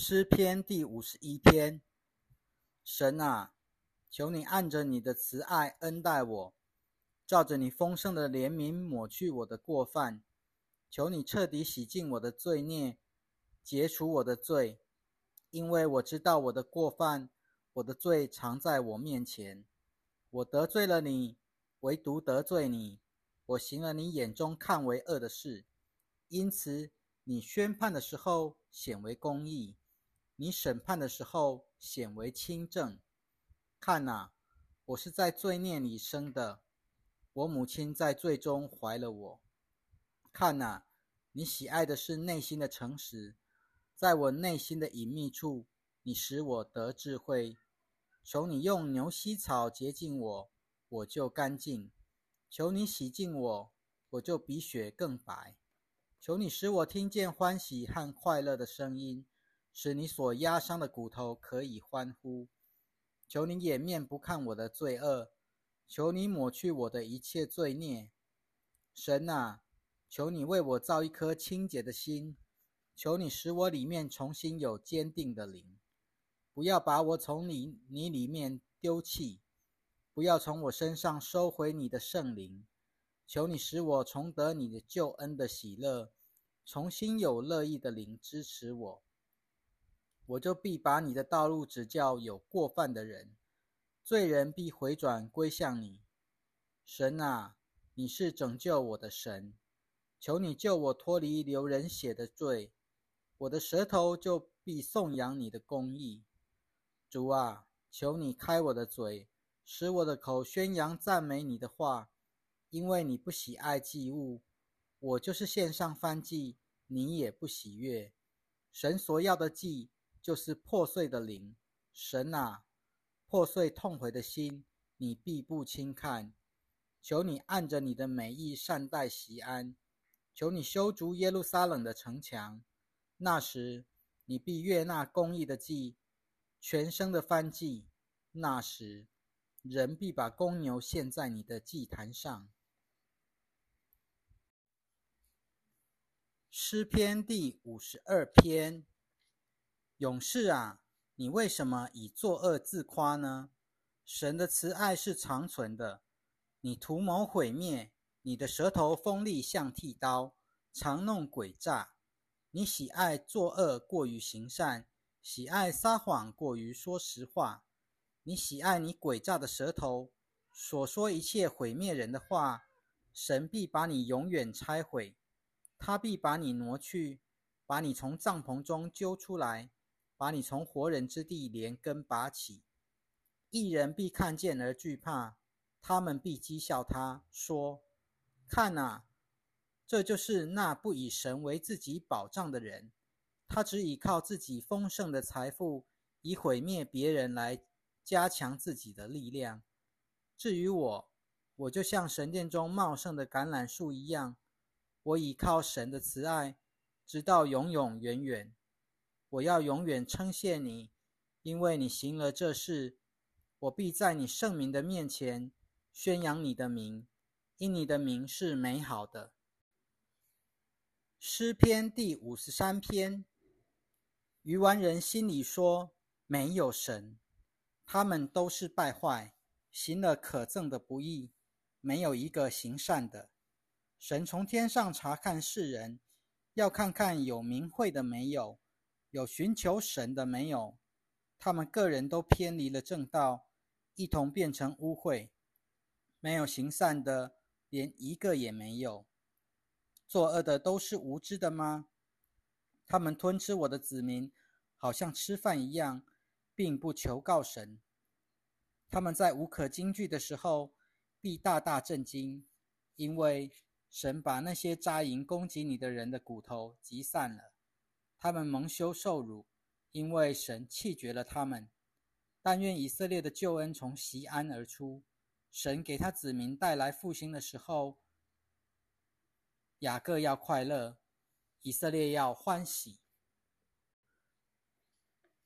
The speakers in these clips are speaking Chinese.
诗篇第五十一篇：神啊，求你按着你的慈爱恩待我，照着你丰盛的怜悯抹去我的过犯。求你彻底洗净我的罪孽，解除我的罪，因为我知道我的过犯，我的罪常在我面前。我得罪了你，唯独得罪你，我行了你眼中看为恶的事，因此你宣判的时候显为公义。你审判的时候显为清正。看呐，我是在罪孽里生的，我母亲在罪中怀了我。看呐，你喜爱的是内心的诚实，在我内心的隐秘处，你使我得智慧。求你用牛膝草洁净我，我就干净；求你洗净我，我就比雪更白。求你使我听见欢喜和快乐的声音。使你所压伤的骨头可以欢呼，求你掩面不看我的罪恶，求你抹去我的一切罪孽。神啊，求你为我造一颗清洁的心，求你使我里面重新有坚定的灵，不要把我从你你里面丢弃，不要从我身上收回你的圣灵。求你使我重得你的救恩的喜乐，重新有乐意的灵支持我。我就必把你的道路指教有过犯的人，罪人必回转归向你。神啊，你是拯救我的神，求你救我脱离流人血的罪，我的舌头就必颂扬你的公义。主啊，求你开我的嘴，使我的口宣扬赞美你的话，因为你不喜爱祭物，我就是献上燔祭，你也不喜悦。神所要的祭。就是破碎的灵，神啊，破碎痛悔的心，你必不轻看。求你按着你的美意善待西安，求你修筑耶路撒冷的城墙。那时，你必悦纳公义的祭，全生的翻祭。那时，人必把公牛献在你的祭坛上。诗篇第五十二篇。勇士啊，你为什么以作恶自夸呢？神的慈爱是长存的。你图谋毁灭，你的舌头锋利像剃刀，常弄诡诈。你喜爱作恶过于行善，喜爱撒谎过于说实话。你喜爱你诡诈的舌头，所说一切毁灭人的话，神必把你永远拆毁。他必把你挪去，把你从帐篷中揪出来。把你从活人之地连根拔起，一人必看见而惧怕，他们必讥笑他说：“看啊，这就是那不以神为自己保障的人，他只倚靠自己丰盛的财富，以毁灭别人来加强自己的力量。至于我，我就像神殿中茂盛的橄榄树一样，我倚靠神的慈爱，直到永永远远。”我要永远称谢你，因为你行了这事。我必在你圣名的面前宣扬你的名，因你的名是美好的。诗篇第五十三篇：愚顽人心里说没有神，他们都是败坏，行了可憎的不义，没有一个行善的。神从天上查看世人，要看看有名讳的没有。有寻求神的没有？他们个人都偏离了正道，一同变成污秽。没有行善的，连一个也没有。作恶的都是无知的吗？他们吞吃我的子民，好像吃饭一样，并不求告神。他们在无可惊惧的时候，必大大震惊，因为神把那些扎营攻击你的人的骨头击散了。他们蒙羞受辱，因为神弃绝了他们。但愿以色列的救恩从西安而出，神给他子民带来复兴的时候，雅各要快乐，以色列要欢喜。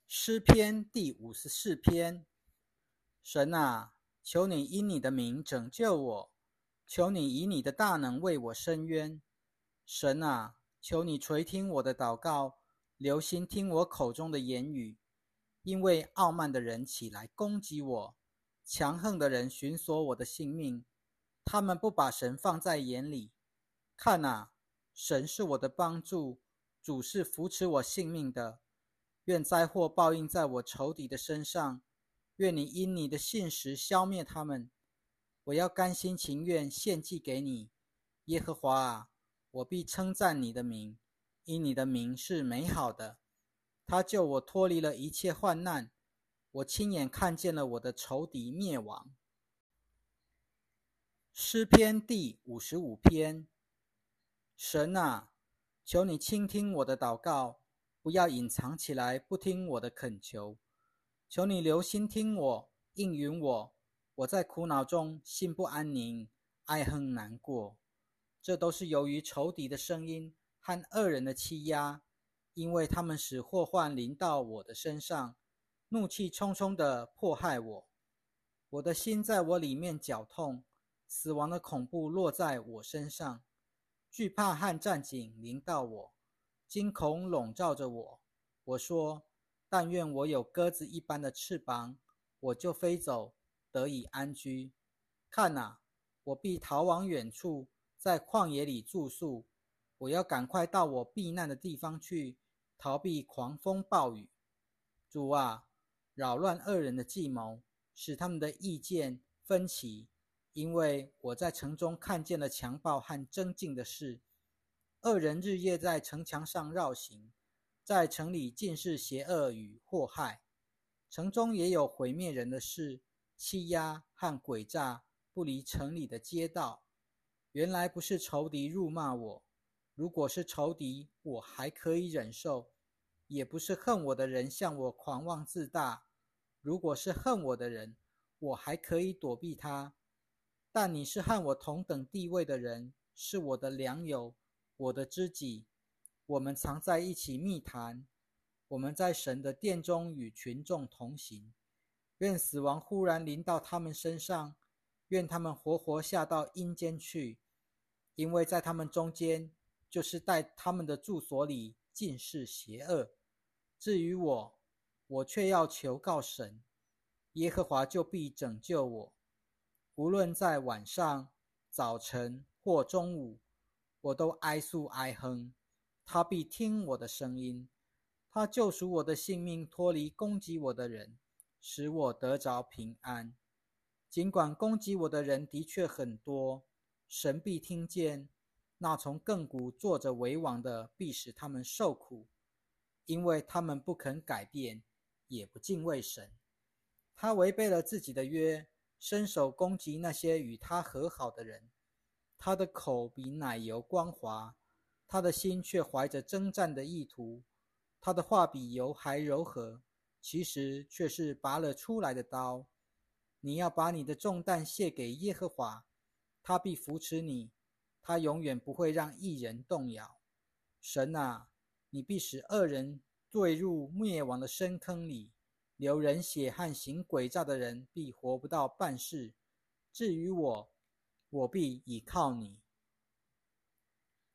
诗篇第五十四篇：神啊，求你因你的名拯救我，求你以你的大能为我伸冤。神啊，求你垂听我的祷告。留心听我口中的言语，因为傲慢的人起来攻击我，强横的人寻索我的性命。他们不把神放在眼里。看啊，神是我的帮助，主是扶持我性命的。愿灾祸报应在我仇敌的身上，愿你因你的信实消灭他们。我要甘心情愿献祭给你，耶和华啊，我必称赞你的名。因你的名是美好的，他救我脱离了一切患难，我亲眼看见了我的仇敌灭亡。诗篇第五十五篇：神啊，求你倾听我的祷告，不要隐藏起来，不听我的恳求。求你留心听我，应允我。我在苦恼中心不安宁，爱恨难过，这都是由于仇敌的声音。和恶人的欺压，因为他们使祸患临到我的身上，怒气冲冲地迫害我。我的心在我里面绞痛，死亡的恐怖落在我身上，惧怕和战警临到我，惊恐笼罩着我。我说：但愿我有鸽子一般的翅膀，我就飞走，得以安居。看哪，我必逃往远处，在旷野里住宿。我要赶快到我避难的地方去，逃避狂风暴雨。主啊，扰乱恶人的计谋，使他们的意见分歧。因为我在城中看见了强暴和争竞的事，恶人日夜在城墙上绕行，在城里尽是邪恶与祸害。城中也有毁灭人的事，欺压和诡诈不离城里的街道。原来不是仇敌辱骂我。如果是仇敌，我还可以忍受；也不是恨我的人向我狂妄自大。如果是恨我的人，我还可以躲避他。但你是和我同等地位的人，是我的良友，我的知己。我们常在一起密谈。我们在神的殿中与群众同行。愿死亡忽然临到他们身上，愿他们活活下到阴间去，因为在他们中间。就是在他们的住所里尽是邪恶。至于我，我却要求告神，耶和华就必拯救我。无论在晚上、早晨或中午，我都哀诉哀哼，他必听我的声音。他救赎我的性命，脱离攻击我的人，使我得着平安。尽管攻击我的人的确很多，神必听见。那从亘古坐着为王的，必使他们受苦，因为他们不肯改变，也不敬畏神。他违背了自己的约，伸手攻击那些与他和好的人。他的口比奶油光滑，他的心却怀着征战的意图。他的话比油还柔和，其实却是拔了出来的刀。你要把你的重担卸给耶和华，他必扶持你。他永远不会让一人动摇。神啊，你必使恶人坠入灭亡的深坑里，流人血和行诡诈的人必活不到半世。至于我，我必倚靠你。